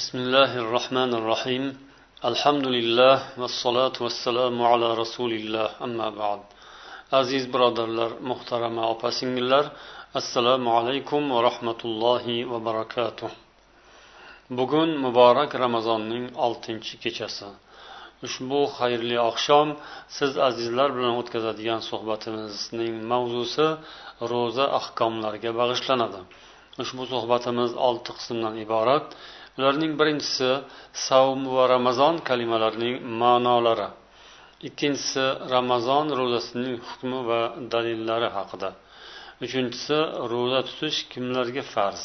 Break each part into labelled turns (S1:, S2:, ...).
S1: بسم الله الرحمن الرحيم الحمد لله والصلاة والسلام على رسول الله أما بعد aziz birodarlar muhtarama opa singillar assalomu alaykum va rahmatullohi va barakatuh bugun muborak ramazonning oltinchi kechasi ushbu xayrli oqshom siz azizlar bilan o'tkazadigan suhbatimizning mavzusi ro'za ahkomlariga bag'ishlanadi ushbu suhbatimiz olti qismdan iborat Ularning birinchisi savm va ramazon kalimalarining ma'nolari. Ikkinchisi ramazon ro'zasining hukmi va dalillari haqida. Uchinchisi ro'za tutish kimlarga farz?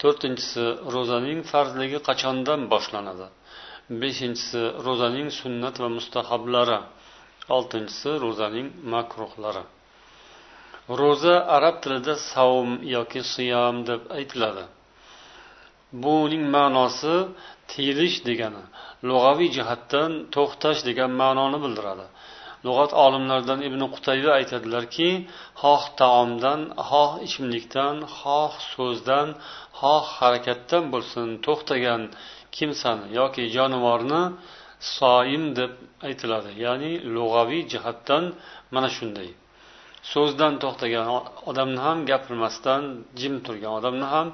S1: To'rtinchisi ro'zaning farzligi qachondan boshlanadi? Beshinchisi ro'zaning sunnat va mustahablari. Oltinchisi ro'zaning makruhlari. Ro'za arab tilida savm yoki siyom deb aytiladi. Buning ma'nosi tiyilish degani lug'aviy jihatdan to'xtash degan ma'noni bildiradi. Lug'at olimlaridan ibn qutayba aytadilarki xoh taomdan xoh ichimlikdan xoh so'zdan xoh harakatdan bo'lsin to'xtagan kimsani yoki jonivorni soim deb aytiladi. Ya'ni lug'aviy jihatdan mana shunday. So'zdan to'xtagan odamni ham gapirmasdan jim turgan odamni ham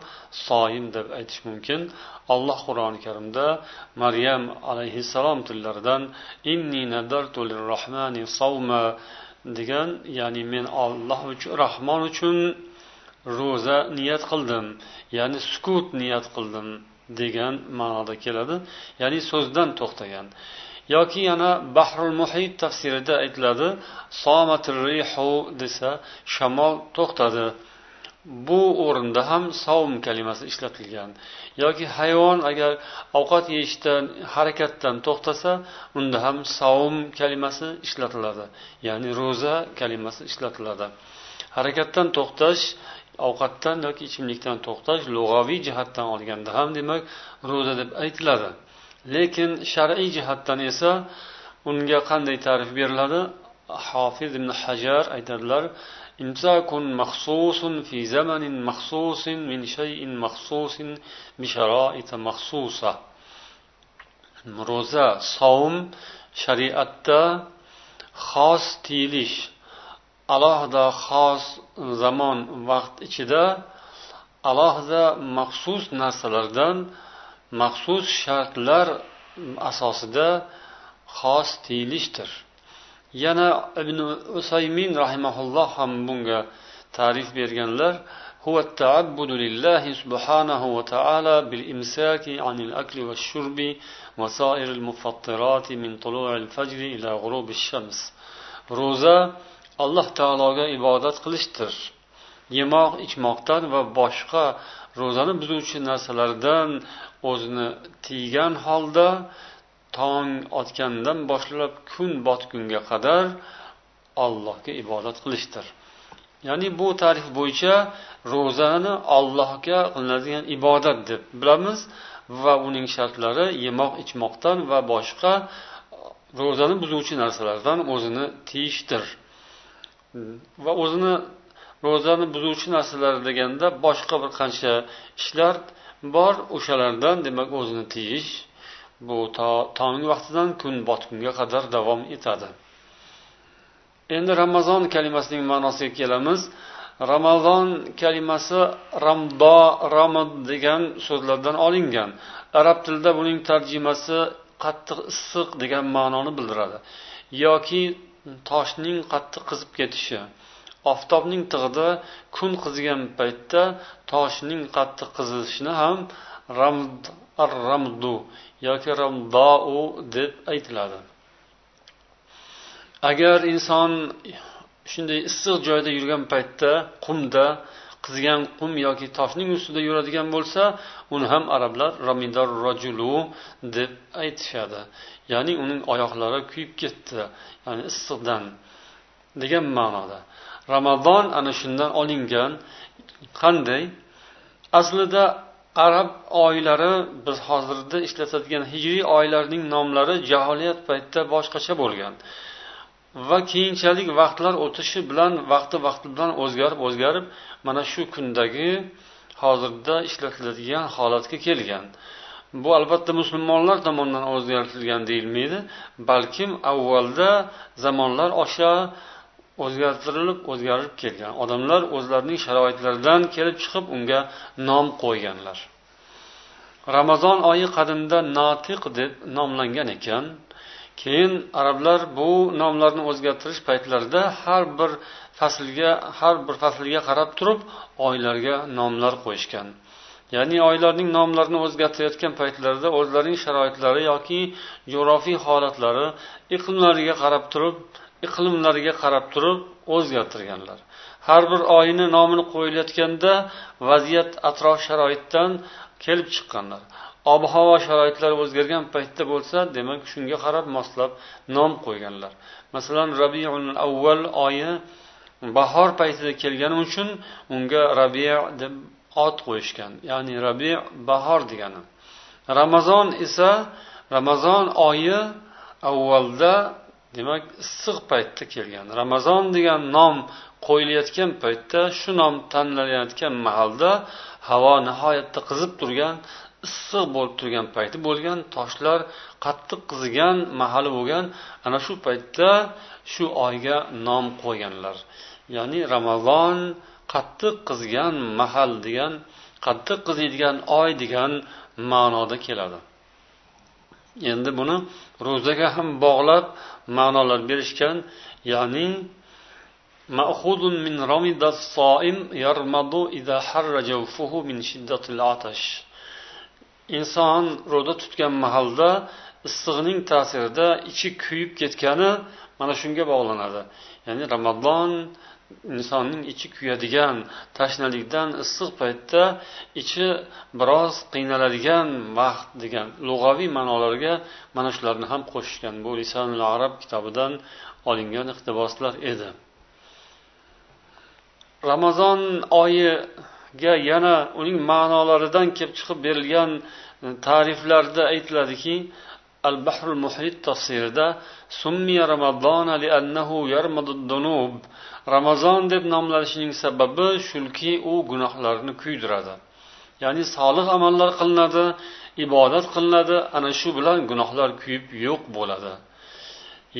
S1: soyim deb aytish mumkin. Alloh qur'oni karimda maryam alayhissalom tillaridan inni nadartu lirrohmani savma degan ya'ni men olloh uchun rahmon uchun ro'za niyat qildim ya'ni sukut niyat qildim degan ma'noda keladi. Ya'ni so'zdan to'xtagan. Yoki yana bahrul muhit tafsirida aytiladi rihu desa shamol to'xtadi. Bu o'rinda ham savm kalimasi ishlatilgan. Yoki hayvon agar ovqat yeyishdan harakatdan to'xtasa unda ham savm kalimasi ishlatiladi ya'ni ro'za kalimasi ishlatiladi. Harakatdan to'xtash ovqatdan yoki ichimlikdan to'xtash lug'aviy jihatdan olganda ham demak ro'za deb aytiladi. lekin shar'iy jihatdan esa unga qanday ta'rif beriladi hofiz ibn hajar aytadilar إمساك مخصوص في زمن مخصوص من شيء مخصوص بشرائط مخصوصة ro'za savm shariatda xos tiyilish alohida xos zamon vaqt ichida alohida maxsus narsalardan maxsus shartlar asosida xos tiyilishdir yana ibn usaymin rahimaulloh ham bunga ta'rif berganlar هو التعبد لله سبحانه وتعالى بالإمساك عن الأكل والشرب وسائر المفطرات من طلوع الفجر إلى غروب الشمس روزا alloh taologa ibodat qilishdir Yemoq ichmoqdan va boshqa ro'zani buzuvchi narsalardan o'zini tiygan holda tong otgandan boshlab kun botgunga qadar allohga ibodat qilishdir. Ya'ni bu tarif bo'yicha ro'zani allohga qilinadigan ibodat deb bilamiz va uning shartlari yemoq ichmoqdan va boshqa ro'zani buzuvchi narsalardan o'zini tiyishdir. Va o'zini ro'zani buzuvchi narsalar deganda boshqa bir qancha ishlar bor. O'shalardan demak o'zini tiyish bu to tong vaqtidan kun botgunga qadar davom etadi. Endi ramazon kalimasining ma'nosiga kelamiz. Ramazon kalimasi ramdo ramad degan so'zlardan olingan. Arab tilida buning tarjimasi qattiq issiq degan ma'noni bildiradi. Yoki toshning qattiq qizib ketishi. Oftobning tig'ida kun qizigan paytda toshning qattiq qizishini ham ramd ar ramdu yoki ramdou deb aytiladi. Agar inson shunday issiq joyda yurgan paytda qumda qizigan qum yoki toshning ustida yuradigan bo'lsa uni ham arablar ramidar rajulu deb aytishadi. Ya'ni uning oyoqlari kuyib ketdi ya'ni issiqdan degan ma'noda. Ramazon ana shundan olingan. Qanday? Aslida arab oylari biz hozirda ishlatadigan hijriy oylarning nomlari jaholiyat paytida boshqacha bo'lgan. Va keyinchalik vaqtlar o'tishi bilan vaqti vaqti bilan o'zgarib o'zgarib mana shu kundagi hozirda ishlatiladigan holatga kelgan. Bu albatta musulmonlar tomonidan o'zgartirilgan deyilmaydi balkim avvalda zamonlar osha o'zgartirilib o'zgarib kelgan. Odamlar o'zlarining sharoitlaridan kelib chiqib unga nom qo'yganlar. Ramazon oyi qadimda notiq deb nomlangan ekan. Keyin arablar bu nomlarni o'zgartirish paytlarida har bir faslga har bir faslga qarab turib oylarga nomlar qo'yishgan. Ya'ni oylarning nomlarini o'zgartirayotgan paytlarida o'zlarining sharoitlari yoki jo'rofiy holatlari iqlimlariga qarab turib iqlimlarga qarab turib o'zgartirganlar. Har bir oyni nomini qo'yilayotganda vaziyat atrof sharoitdan kelib chiqqanlar. Ob havo sharoitlari o'zgargan paytda bo'lsa demak shunga qarab moslab nom qo'yganlar. Masalan rabiul avval oyi bahor paytida kelgani uchun unga rabi deb ot qo'yishgan ya'ni rabi bahor degani. Ramazon esa ramazon oyi avvalda demak issiq paytda kelgan. Ramazon degan nom qo'yilayotgan paytda shu nom tanlanayotgan mahalda havo nihoyatda qizib turgan issiq bo'lib turgan payti bo'lgan toshlar qattiq qizigan mahali bo'lgan. Ana shu paytda shu oyga nom qo'yganlar. Ya'ni ramazon qattiq qizigan mahal degan qattiq qiziydigan oy degan ma'noda keladi. endi buni ro'zaga ham bog'lab ma'nolar berishgan ya'ni ma'xudun min soim yarmadu ida harra min shiddatil atash. Inson ro'za tutgan mahalda issig'ning ta'sirida ichi kuyib ketgani mana shunga bog'lanadi. Ya'ni ramazon insonning ichi kuyadigan tashnalikdan issiq paytda ichi biroz qiynaladigan vaqt degan lug'aviy ma'nolarga mana shularni ham qo'shishgan. Bu lisanul arab kitobidan olingan iqtiboslar edi. Ramazon oyiga yana uning ma'nolaridan kelib chiqib berilgan ta'riflarda aytiladiki البحر المحيط muhit سمي رمضان لأنه يرمض الذنوب رمضان ramazon deb nomlanishining sababi shuki u gunohlarni kuydiradi. Ya'ni solih amallar qilinadi ibodat qilinadi ana shu bilan gunohlar kuyib yo'q bo'ladi.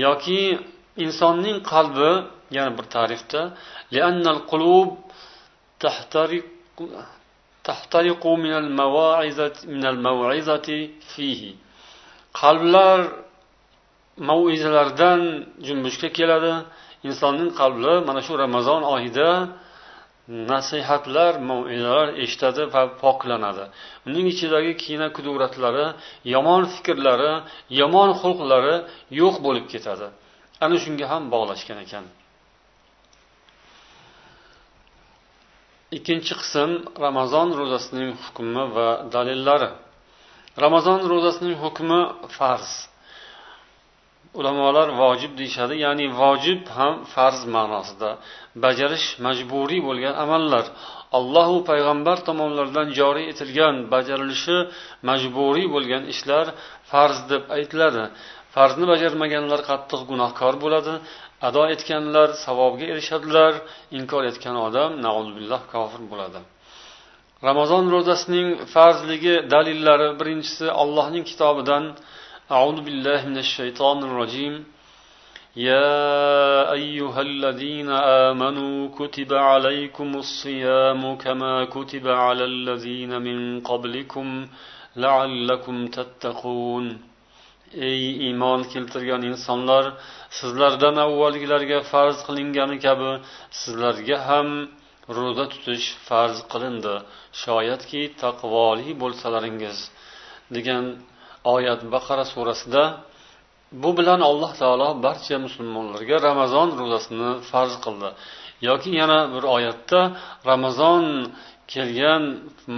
S1: Yoki insonning qalbi yana bir ta'rifda qalblar maizalardan junbushga keladi. Insonning qalbi mana shu ramazon oyida nasihatlar maizalar eshitadi va poklanadi. Uning ichidagi kina kuduratlari yomon fikrlari yomon xulqlari yo'q bo'lib ketadi. Ana shunga ham bog'lashgan ekan. Ikkinchi qism ramazon ro'zasining hukmi va dalillari. Ramazon ro'zasining hukmi farz. Ulamolar vojib deyishadi ya'ni vojib ham farz ma'nosida. Bajarish majburiy bo'lgan amallar. Allohu payg'ambar tomonlaridan joriy etilgan bajarilishi majburiy bo'lgan ishlar farz deb aytiladi. Farzni bajarmaganlar qattiq gunohkor bo'ladi. Ado etganlar savobga erishadilar. Inkor etgan odam billah kofir bo'ladi. ramazon ro'zasining farzligi dalillari birinchisi allohning kitobidan أعوذ بالله من الشيطان الرجيم يا أيها الذين آمنوا كتب عليكم الصيام كما كتب على الذين من قبلكم لعلكم تتقون ey iymon keltirgan insonlar sizlardan avvalgilarga farz qilingani kabi sizlarga ham ro'za tutish farz qilindi. Shoyatki taqvoli bo'lsalaringiz degan oyat baqara surasida bu bilan alloh taolo barcha musulmonlarga ramazon ro'zasini farz qildi. Yoki yana bir oyatda ramazon kelgan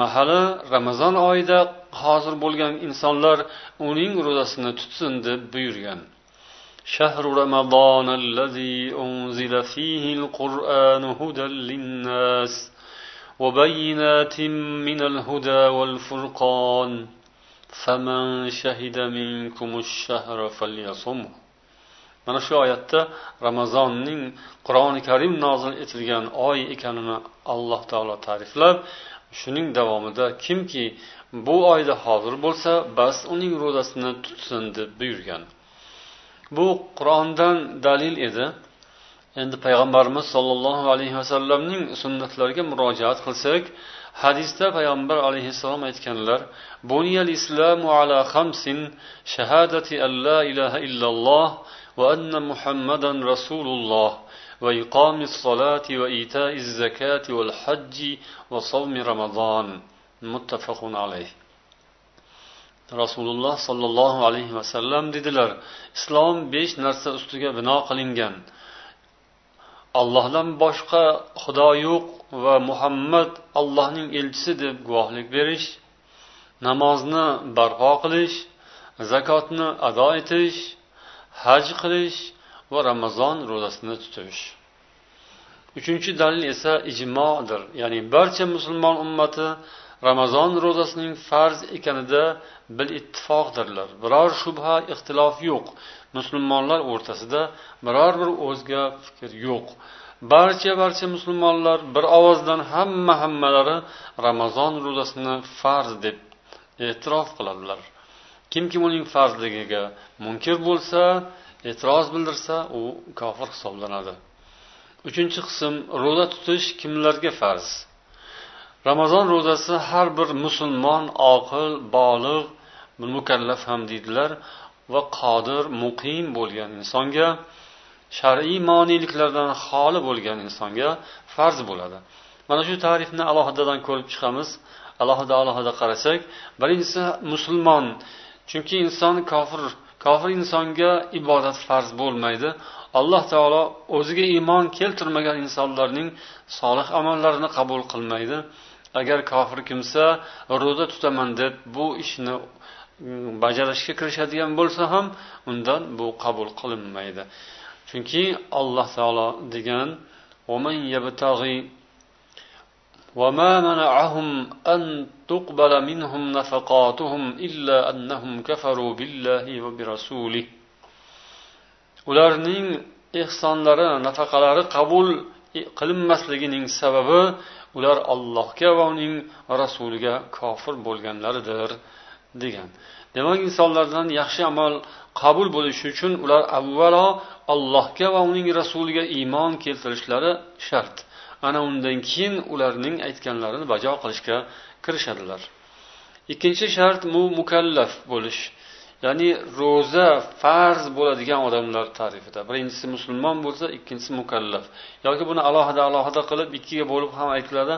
S1: mahali ramazon oyida hozir bo'lgan insonlar uning ro'zasini tutsin deb buyurgan. شهر رمضان الذي أنزل فيه القرآن هدى للناس وبينات من الهدى والفرقان فمن شهد منكم الشهر فليصمه mana shu oyatda ramazonning qur'oni karim nozil etilgan oy ekanini alloh taolo ta'riflab shuning davomida kimki bu oyda hozir bo'lsa bas uning ro'zasini tutsin deb buyurgan bu qur'ondan dalil edi endi payg'ambarimiz sollallohu alayhi vasallamning sunnatlariga murojaat qilsak hadisda payg'ambar alayhissalom aytganlar buniyal islamu ala xamsin shahadati an la ilaha illalloh va anna muhammadan rasululloh وإقام الصلاة وإيتاء الزكاة والحج وصوم رمضان متفق عليه rasululloh sollallohu alayhi vasallam dedilar islom besh narsa ustiga bino qilingan. Allohdan boshqa xudo yo'q va muhammad allohning elchisi deb guvohlik berish namozni barpo qilish zakotni ado etish haj qilish va ramazon ro'zasini tutish. Uchinchi dalil esa ijmodir ya'ni barcha musulmon ummati ramazon ro'zasining farz ekanida bil ittifoqdirlar. Biror shubha ixtilof yo'q. Musulmonlar o'rtasida biror bir o'zga fikr yo'q. Barcha barcha musulmonlar bir ovozdan hamma hammalari ramazon ro'zasini farz deb e'tirof qiladilar. Kimki uning farzligiga munkir bo'lsa e'tiroz bildirsa u kofir hisoblanadi. Uchinchi qism ro'za tutish kimlarga farz? Ramazon ro'zasi har bir musulmon oqil bolig mukallaf ham deydilar va qodir muqim bo'lgan insonga shar'iy moniyliklardan xoli bo'lgan insonga farz bo'ladi. Mana shu tarifni alohidadan ko'rib chiqamiz. Alohida alohida qarasak birinchisi musulmon. Chunki inson kofir kofir insonga ibodat farz bo'lmaydi. Alloh taolo o'ziga iymon keltirmagan insonlarning solih amallarini qabul qilmaydi. agar kofir kimsa ro'za tutaman deb bu ishni bajarishga kirishadigan bo'lsa ham undan bu qabul qilinmaydi chunki alloh taolo degan وما منعهم أن تقبل منهم نفقاتهم إلا أنهم كفروا بالله وبرسوله ularning ehsonlari nafaqalari qabul qilinmasligining sababi ular allohga va uning rasuliga kofir bo'lganlaridir degan. Demak insonlardan yaxshi amal qabul bo'lishi uchun ular avvalo allohga va uning rasuliga iymon keltirishlari shart. Ana undan keyin ularning aytganlarini bajo qilishga kirishadilar. Ikkinchi shart mu mukallaf bo'lish. Ya'ni ro'za farz bo'ladigan odamlar tarifida. Birinchisi musulmon bo'lsa ikkinchisi mukallaf. Yoki buni alohida alohida qilib ikkiga bo'lib ham aytiladi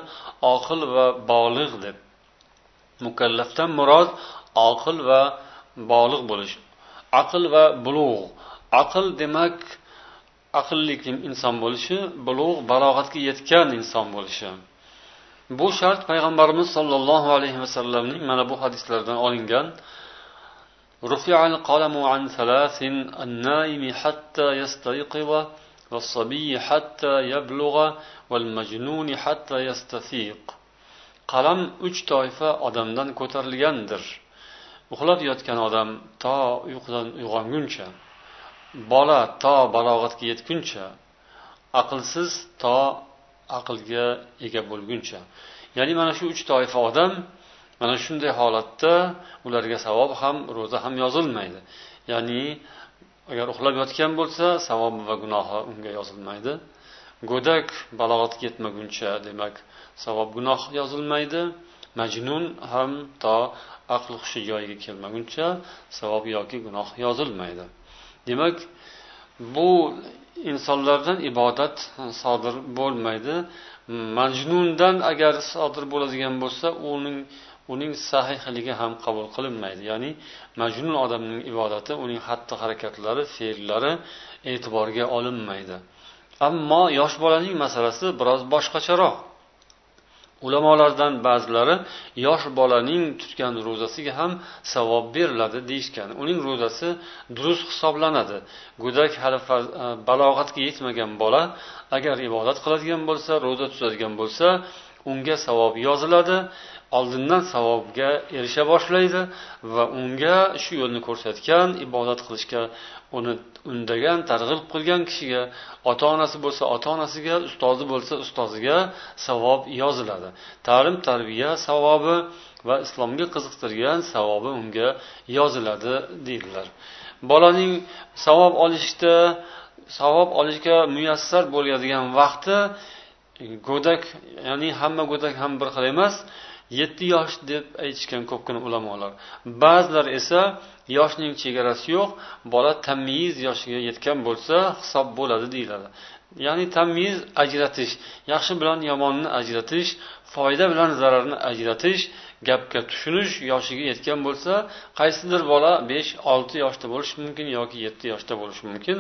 S1: oqil va bolig' deb. Mukallafdan murod oqil va bolig' bo'lish. Aql va bulug' aql demak aqlli inson bo'lishi bulug' balog'atga yetgan inson bo'lishi. Bu shart payg'ambarimiz sollallohu alayhi vasallamning mana bu hadislardan olingan. رفع القلم عن ثلاث النائم حتى يستيقظ والصبي حتى يبلغ والمجنون حتى يستفيق qalam uch toifa odamdan ko'tarilgandir uxlab yotgan odam to uyqudan uyg'onguncha bola to balog'atga yetguncha aqlsiz to aqlga ega bo'lguncha ya'ni mana shu uch toifa odam mana shunday holatda ularga savob ham ro'za ham yozilmaydi. Ya'ni agar uxlab yotgan bo'lsa savobi va gunohi unga yozilmaydi. Go'dak balog'atga yetmaguncha demak savob gunoh yozilmaydi. Majnun ham to aql hushi joyiga kelmaguncha savob yoki gunoh yozilmaydi. Demak bu insonlardan ibodat sodir bo'lmaydi. Majnundan agar sodir bo'ladigan bo'lsa uning uning sahihligi ham qabul qilinmaydi. Ya'ni majnun odamning ibodati uning xatti harakatlari fe'llari e'tiborga olinmaydi. Ammo yosh bolaning masalasi biroz boshqacharoq. Ulamolardan ba'zilari yosh bolaning tutgan ro'zasiga ham savob beriladi deyishgan. Uning ro'zasi durust hisoblanadi. Go'dak hali e, balog'atga yetmagan bola agar ibodat qiladigan bo'lsa ro'za tutadigan bo'lsa unga savob yoziladi. Oldindan savobga erisha boshlaydi va unga shu yo'lni ko'rsatgan ibodat qilishga uni undagan targ'ib qilgan kishiga ota onasi bo'lsa ota onasiga ustozi bo'lsa ustoziga savob yoziladi. Ta'lim tarbiya savobi va islomga qiziqtirgan savobi unga yoziladi deydilar. Bolaning savob olishda savob olishga muyassar bo'ladigan vaqti go'dak ya'ni hamma go'dak ham bir xil emas yetti yosh deb aytishgan ko'pgina ulamolar. Ba'zilar esa yoshning chegarasi yo'q bola tamyiz yoshiga yetgan bo'lsa hisob bo'ladi deyiladi. Ya'ni tamyiz ajratish yaxshi bilan yomonni ajratish foyda bilan zararni ajratish gapga tushunish yoshiga yetgan bo'lsa qaysidir bola besh olti yoshda bo'lishi mumkin yoki yetti yoshda bo'lishi mumkin.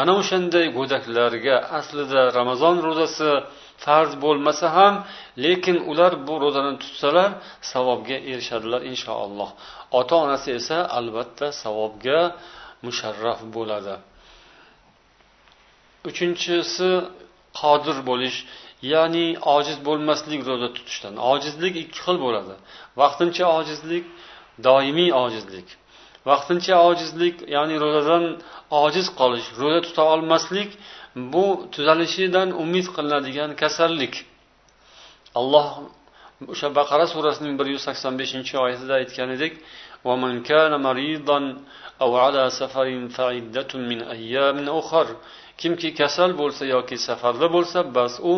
S1: Ana o'shanday go'daklarga aslida ramazon ro'zasi farz bo'lmasa ham lekin ular bu ro'zani tutsalar savobga erishadilar inshaalloh. Ota onasi esa albatta savobga musharraf bo'ladi. Uchinchisi qodir bo'lish ya'ni ojiz bo'lmaslik ro'za tutishdan. Ojizlik ikki xil bo'ladi. Vaqtincha ojizlik doimiy ojizlik. Vaqtincha ojizlik ya'ni ro'zadan ojiz qolish ro'za tuta olmaslik bu tuzalishidan umid qilinadigan kasallik. Alloh o'sha baqara surasining bir yuz sakson beshinchi oyatida aytgan edik kimki kasal bo'lsa yoki safarda bo'lsa bas u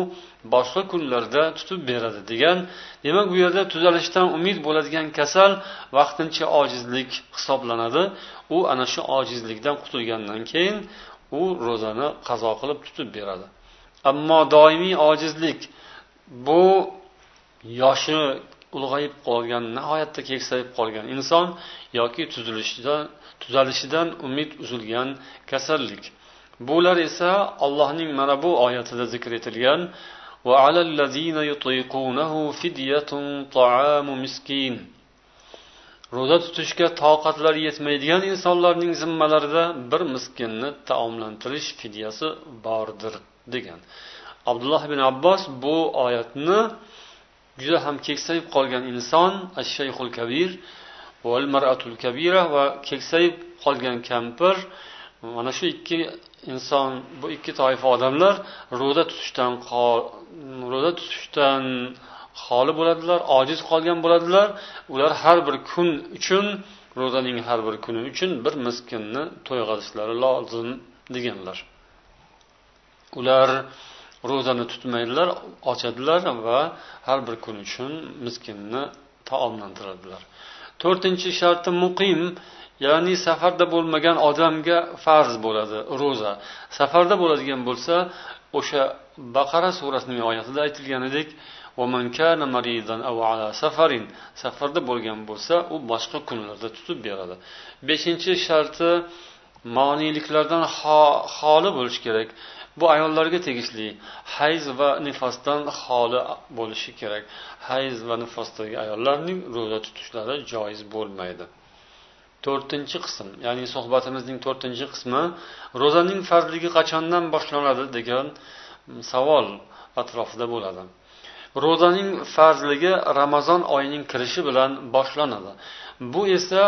S1: boshqa kunlarda tutib beradi degan. Demak bu yerda tuzalishdan umid bo'ladigan kasal vaqtincha ojizlik hisoblanadi. U ana shu ojizlikdan qutulgandan keyin u ro'zani qazo qilib tutib beradi. Ammo doimiy ojizlik bu yoshi ulg'ayib qolgan nihoyatda keksayib qolgan inson yoki tuzilishidan tuzalishidan umid uzilgan kasallik. Bular esa allohning mana bu oyatida zikr etilgan ro'za tutishga toqatlari yetmaydigan insonlarning zimmalarida bir miskinni taomlantirish fidyasi bordir degan. Abdulloh ibn abbos bu oyatni juda ham keksayib qolgan inson ashshayxul kabir val maratul kabira va keksayib qolgan kampir mana shu ikki inson bu ikki toifa odamlar ro'za tutishdan ro'za tutishdan xoli bo'ladilar ojiz qolgan bo'ladilar. Ular har bir kun uchun ro'zaning har bir kuni uchun bir miskinni to'yg'azishlari lozim deganlar. Ular ro'zani tutmaydilar ochadilar va har bir kun uchun miskinni taomlantiradilar. To'rtinchi sharti muqim ya'ni safarda bo'lmagan odamga farz bo'ladi ro'za. Safarda bo'ladigan bo'lsa o'sha baqara surasining oyatida aytilganidek safarda bo'lgan bo'lsa u boshqa kunlarda tutib beradi beshinchi sharti moniyliklardan xoli bo'lishi kerak bu ayollarga tegishli hayz va nifosdan xoli bo'lishi kerak hayz va nifosdagi ayollarning ro'za tutishlari joiz bo'lmaydi to'rtinchi qism ya'ni suhbatimizning to'rtinchi qismi ro'zaning farzligi qachondan boshlanadi degan savol atrofida bo'ladi ro'zaning farzligi ramazon oyining kirishi bilan boshlanadi. Bu esa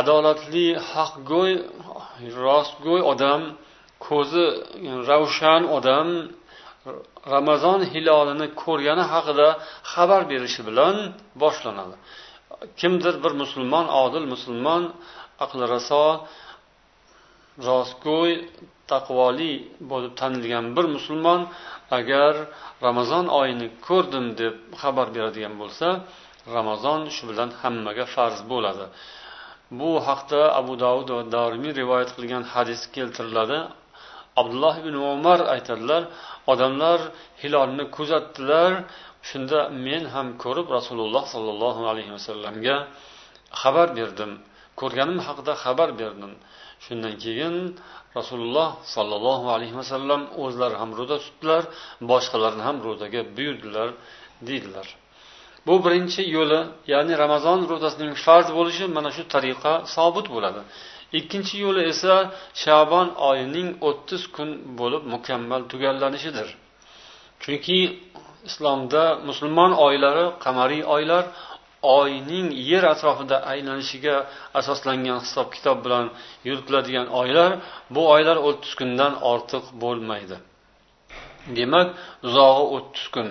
S1: adolatli haqgo'y rostgo'y odam ko'zi ravshan odam ramazon hilolini ko'rgani haqida xabar berishi bilan boshlanadi. Kimdir bir musulmon odil musulmon aqli raso rostgo'y taqvoli bo'lib tanilgan bir musulmon agar ramazon oyini ko'rdim deb xabar beradigan bo'lsa ramazon shu bilan hammaga farz bo'ladi. Bu haqda abu davud va darimiy rivoyat qilgan hadis keltiriladi. Abdulloh ibn umar aytadilar odamlar hilolni kuzatdilar shunda men ham ko'rib rasululloh sollallohu alayhi vasallamga xabar berdim. Ko'rganim haqida xabar berdim. Shundan keyin rasululloh sollallohu alayhi vasallam o'zlari ham ro'za tutdilar boshqalarni ham ro'zaga buyurdilar deydilar. Bu birinchi yo'li ya'ni ramazon ro'zasining farz bo'lishi mana shu tariqa sobit bo'ladi. Ikkinchi yo'li esa shabon oyining o'ttiz kun bo'lib mukammal tugallanishidir. Chunki islomda musulmon oylari qamariy oylar oyning yer atrofida aylanishiga asoslangan hisob kitob bilan yuritiladigan oylar bu oylar o'ttiz kundan ortiq bo'lmaydi. Demak uzog'i o'ttiz kun.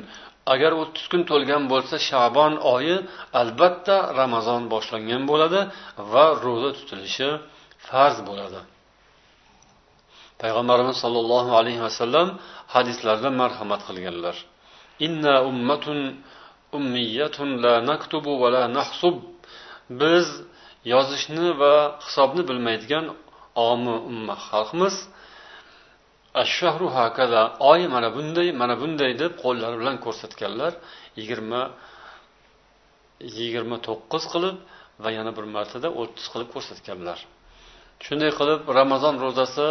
S1: Agar o'ttiz kun to'lgan bo'lsa shabon oyi albatta ramazon boshlangan bo'ladi va ro'za tutilishi farz bo'ladi. Payg'ambarimiz sollallohu alayhi vasallam hadislarda marhamat qilganlar. Inna ummatun ummiyatun la naktubu va la nahsub. Biz yozishni va hisobni bilmaydigan omi umma xalqmiz. Ashshahru hakaza oy mana bunday mana bunday deb qo'llari bilan ko'rsatganlar yigirma yigirma to'qqiz qilib va yana bir martada o'ttiz qilib ko'rsatganlar. Shunday qilib ramazon ro'zasi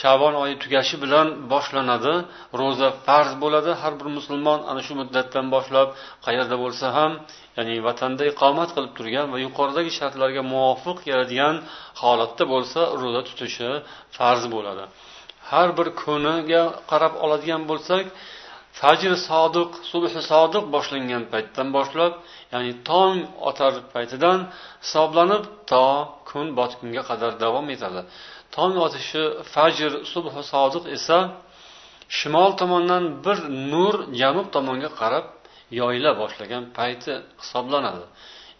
S1: shavbon oyi tugashi bilan boshlanadi. Ro'za farz bo'ladi. Har bir musulmon ana shu muddatdan boshlab qayerda bo'lsa ham ya'ni vatanda iqomat qilib turgan va yuqoridagi shartlarga muvofiq keladigan holatda bo'lsa ro'za tutishi farz bo'ladi. Har bir kuniga qarab oladigan bo'lsak fajr sodiq subhi sodiq boshlangan paytdan boshlab ya'ni tong otar paytidan hisoblanib to kun botgunga qadar davom etadi. Tong otishi fajr subhi sodiq esa shimol tomondan bir nur janub tomonga qarab yoyila boshlagan payti hisoblanadi.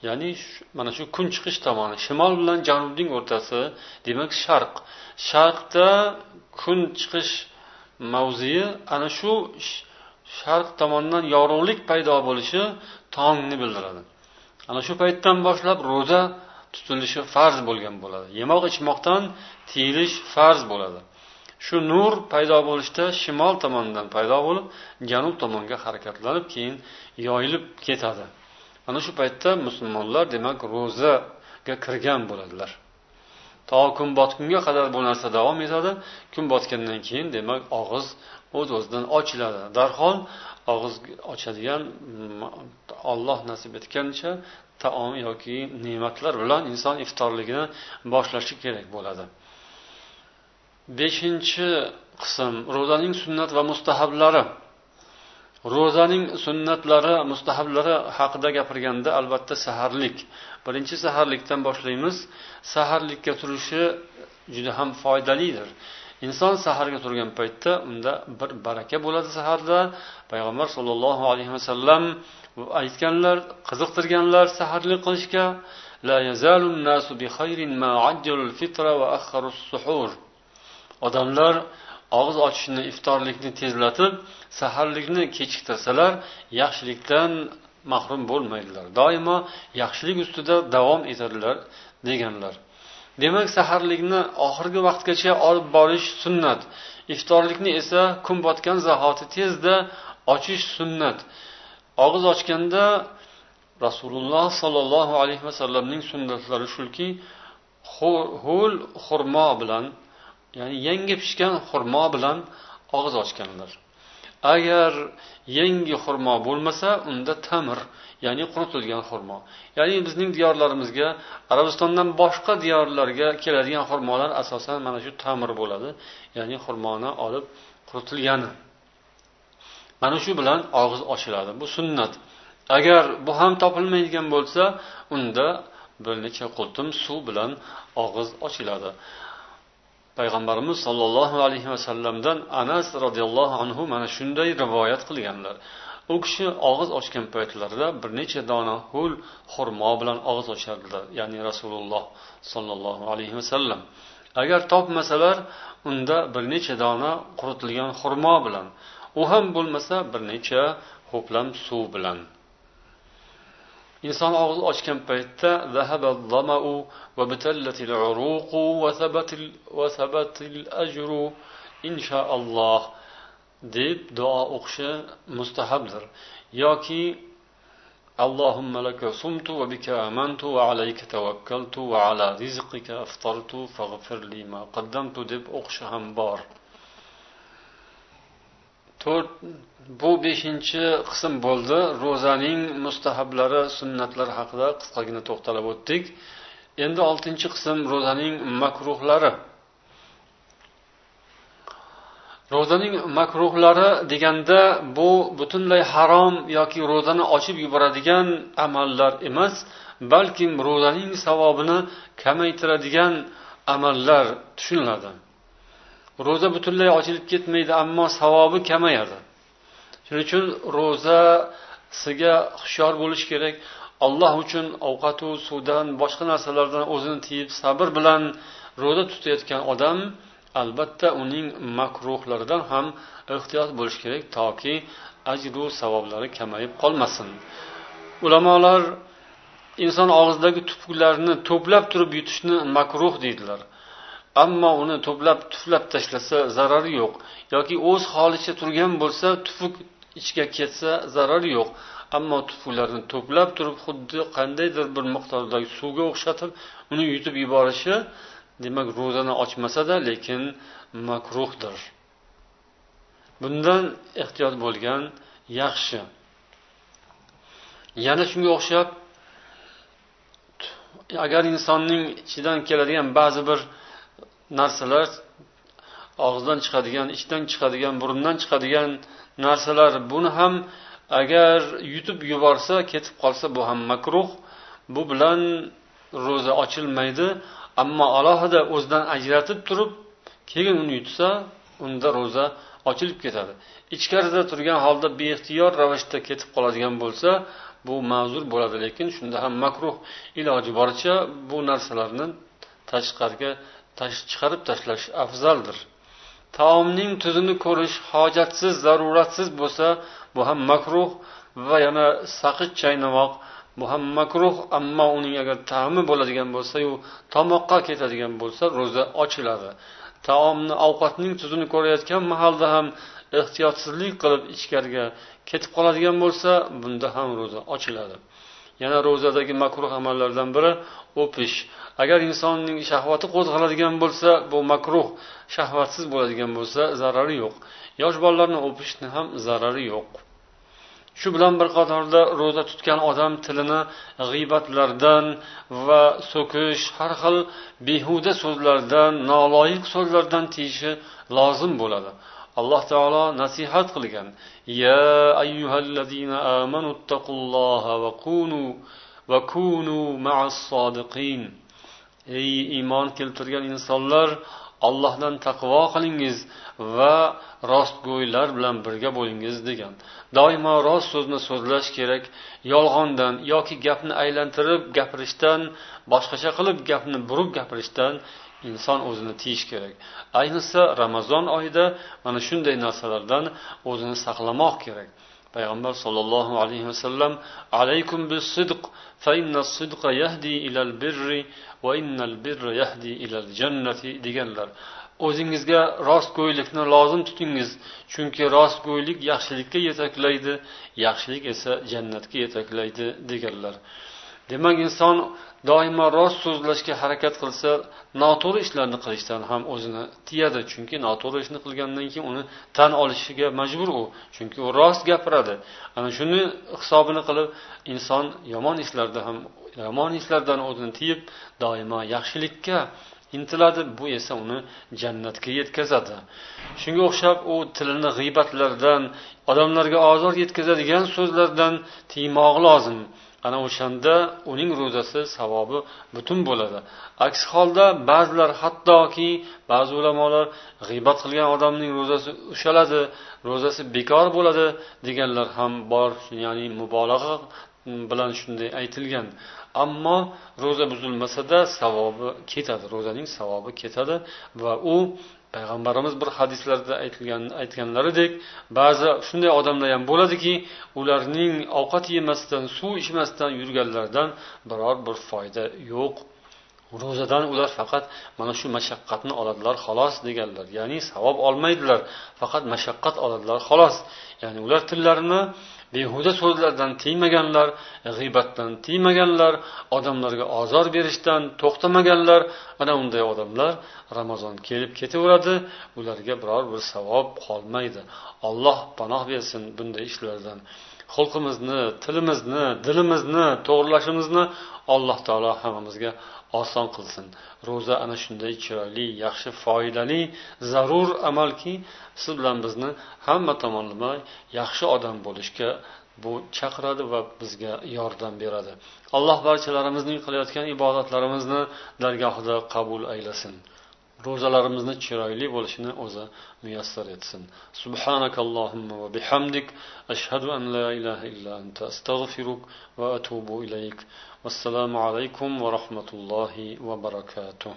S1: Ya'ni mana shu kun chiqish tomoni shimol bilan janubning o'rtasi demak sharq. Sharqda kun chiqish mavzei ana shu sharq tomondan yorug'lik paydo bo'lishi tongni bildiradi. Ana shu paytdan boshlab ro'za tutilishi farz bo'lgan bo'ladi. Yemoq ichmoqdan tiyilish farz bo'ladi. Shu nur paydo bo'lishda shimol tomondan paydo bo'lib janub tomonga harakatlanib keyin yoyilib ketadi. Ana shu paytda musulmonlar demak ro'zaga kirgan bo'ladilar. To kun botgunga qadar bu narsa davom etadi. Kun botgandan keyin demak og'iz o'z o'zidan ochiladi. Darhol og'iz ochadigan mm, olloh nasib etgancha taom yoki ne'matlar bilan inson iftorligini boshlashi kerak bo'ladi. Beshinchi qism ro'zaning sunnat va mustahablari. Ro'zaning sunnatlari mustahablari haqida gapirganda albatta saharlik. Birinchi saharlikdan boshlaymiz. Saharlikka turishi juda ham foydalidir. Inson saharga turgan paytda unda bir baraka bo'ladi saharda. Payg'ambar sollallohu alayhi vasallam aytganlar qiziqtirganlar saharlik qilishga odamlar og'iz ochishni iftorlikni tezlatib saharlikni kechiktirsalar yaxshilikdan mahrum bo'lmaydilar. Doimo yaxshilik ustida davom etadilar deganlar. Demak saharlikni oxirgi vaqtgacha olib borish sunnat. Iftorlikni esa kun botgan zahoti tezda ochish sunnat. Og'iz ochganda rasululloh sollallohu alayhi vasallamning sunnatlari shuki ho'l xurmo bilan ya'ni yangi pishgan xurmo bilan og'iz ochganlar. Agar yangi xurmo bo'lmasa unda tamir ya'ni quritilgan xurmo ya'ni bizning diyorlarimizga arabistondan boshqa diyorlarga keladigan xurmolar asosan mana shu tamir bo'ladi. Ya'ni xurmoni olib quritilgani. Mana shu bilan og'iz ochiladi. Bu sunnat. Agar bu ham topilmaydigan bo'lsa unda bir necha qultum suv bilan og'iz ochiladi. Payg'ambarimiz sollallohu alayhi vasallamdan anas roziyallohu anhu mana shunday rivoyat qilganlar. U kishi og'iz ochgan paytlarida bir necha dona ho'l xurmo bilan og'iz ochardilar ya'ni rasululloh sollallohu alayhi vasallam agar topmasalar unda bir necha dona quritilgan xurmo bilan. U ham bo'lmasa bir necha ho'plam suv bilan. Inson og'iz ochgan paytda inshaalloh deb duo o'qishi mustahabdir yoki اللهم لك صمت وبك آمنت وعليك توكلت وعلى رزقك أفطرت فاغفر لي ما قدمت o'qishi ham bor to'rt bu beshinchi qism bo'ldi. Ro'zaning mustahablari sunnatlari haqida qisqagina to'xtalib o'tdik. Endi oltinchi qism ro'zaning makruhlari. Ro'zaning makruhlari deganda bu butunlay harom yoki ro'zani ochib yuboradigan amallar emas balkim ro'zaning savobini kamaytiradigan amallar tushuniladi. Ro'za butunlay ochilib ketmaydi ammo savobi kamayadi. Shuning uchun ro'zasiga hushyor bo'lish kerak. Alloh uchun ovqatu suvdan boshqa narsalardan o'zini tiyib sabr bilan ro'za tutayotgan odam albatta uning makruhlaridan ham ehtiyot bo'lish kerak toki ajru savoblari kamayib qolmasin. Ulamolar inson og'zidagi tupuklarni to'plab turib yutishni makruh deydilar. Ammo uni to'plab tuflab tashlasa zarari yo'q. Yoki o'z holicha turgan bo'lsa tufuk ichga ketsa zarari yo'q. Ammo tufuklarni to'plab turib xuddi qandaydir bir miqdordagi suvga o'xshatib uni yutib yuborishi demak ro'zani ochmasada lekin makruhdir. Bundan ehtiyot bo'lgan yaxshi. Yana shunga o'xshab agar insonning ichidan keladigan ba'zi bir narsalar og'izdan chiqadigan ichdan chiqadigan burundan chiqadigan narsalar. Buni ham agar yutib yuborsa ketib qolsa bu ham makruh. Bu bilan ro'za ochilmaydi. Ammo alohida o'zidan ajratib turib keyin uni yutsa unda ro'za ochilib ketadi. Ichkarida turgan holda beixtiyor ravishda ketib qoladigan bo'lsa bu ma'zur bo'ladi lekin shunda ham makruh iloji boricha bu narsalarni tashqariga chiqarib tashlash afzaldir. Taomning tuzini ko'rish hojatsiz zaruratsiz bo'lsa bu ham makruh va yana saqich chaynamoq bu ham makruh ammo uning agar ta'mi bo'ladigan bo'lsayu tomoqqa ketadigan bo'lsa ro'za ochiladi. Taomni ovqatning tuzini ko'rayotgan mahalda ham ehtiyotsizlik qilib ichkariga ketib qoladigan bo'lsa bunda ham ro'za ochiladi. Yana ro'zadagi makruh amallardan biri o'pish. Agar insonning shahvati qo'zg'aladigan bo'lsa bu makruh shahvatsiz bo'ladigan bo'lsa zarari yo'q. Yosh bolalarni o'pishni ham zarari yo'q. Shu bilan bir qatorda ro'za tutgan odam tilini g'iybatlardan va so'kish har xil behuda so'zlardan noloyiq so'zlardan tiyishi lozim bo'ladi. Alloh taolo nasihat qilgan. Ya ayyuhallazina amanu taqulloha va kunu va kunu ma'as sodiqin. Ey iymon keltirgan insonlar allohdan taqvo qilingiz va rostgo'ylar bilan birga bo'lingiz degan. Doimo rost so'zni so'zlash kerak yolg'ondan yoki gapni aylantirib gapirishdan boshqacha qilib gapni burib gapirishdan inson o'zini tiyish kerak. Ayniqsa ramazon oyida mana shunday narsalardan o'zini saqlamoq kerak. Payg'ambar sollallohu alayhi vasallam alaykum bis sidq fa innas sidqa yahdi ilal birri va innal birra yahdi ilal jannati deganlar. O'zingizga rostgo'ylikni lozim tutingiz chunki rostgo'ylik yaxshilikka yetaklaydi yaxshilik esa jannatga yetaklaydi deganlar. Demak inson doimo rost so'zlashga harakat qilsa noto'g'ri ishlarni qilishdan ham o'zini tiyadi. Chunki noto'g'ri ishni qilgandan keyin uni tan olishiga majbur u. Chunki u rost gapiradi. Ana shuni hisobini qilib inson yomon ishlarda ham yomon ishlardan o'zini tiyib doimo yaxshilikka intiladi. Bu esa uni jannatga yetkazadi. Shunga o'xshab u tilini g'iybatlardan odamlarga ozor yetkazadigan so'zlardan tiymog'i lozim. Ana o'shanda uning ro'zasi savobi butun bo'ladi. Aks holda ba'zilar hattoki ba'zi ulamolar g'iybat qilgan odamning ro'zasi ushaladi ro'zasi bekor bo'ladi deganlar ham bor ya'ni mubolag'a bilan shunday aytilgan. Ammo ro'za buzilmasada savobi ketadi ro'zaning savobi ketadi va u payg'ambarimiz bir hadislarda aytilgan aytganlaridek ba'zi shunday odamlar ham bo'ladiki ularning ovqat yemasdan suv ichmasdan yurganlaridan biror bir foyda yo'q. Ro'zadan ular faqat mana shu mashaqqatni oladilar xolos deganlar. Ya'ni savob olmaydilar faqat mashaqqat oladilar xolos. Ya'ni ular tillarini behuda so'zlardan tiymaganlar g'iybatdan tiymaganlar odamlarga ozor berishdan to'xtamaganlar. Ana unday odamlar ramazon kelib ketaveradi ularga biror bir savob qolmaydi. Alloh panoh bersin bunday ishlardan. Xulqimizni tilimizni dilimizni to'g'irlashimizni alloh taolo hammamizga oson qilsin. Ro'za ana shunday chiroyli yaxshi foydali zarur amalki siz bilan bizni hamma tomonlama yaxshi odam bo'lishga bu chaqiradi va bizga yordam beradi. Alloh barchalarimizning qilayotgan ibodatlarimizni dargohida qabul aylasin. Ro'zalarimizni chiroyli bo'lishini o'zi muyassar etsin subhanakallohumma va bihamdik ashhadu an la ilaha illa anta astag'firuk va atubu ilayk vassalomu alaykum va rahmatullohi va barakatuh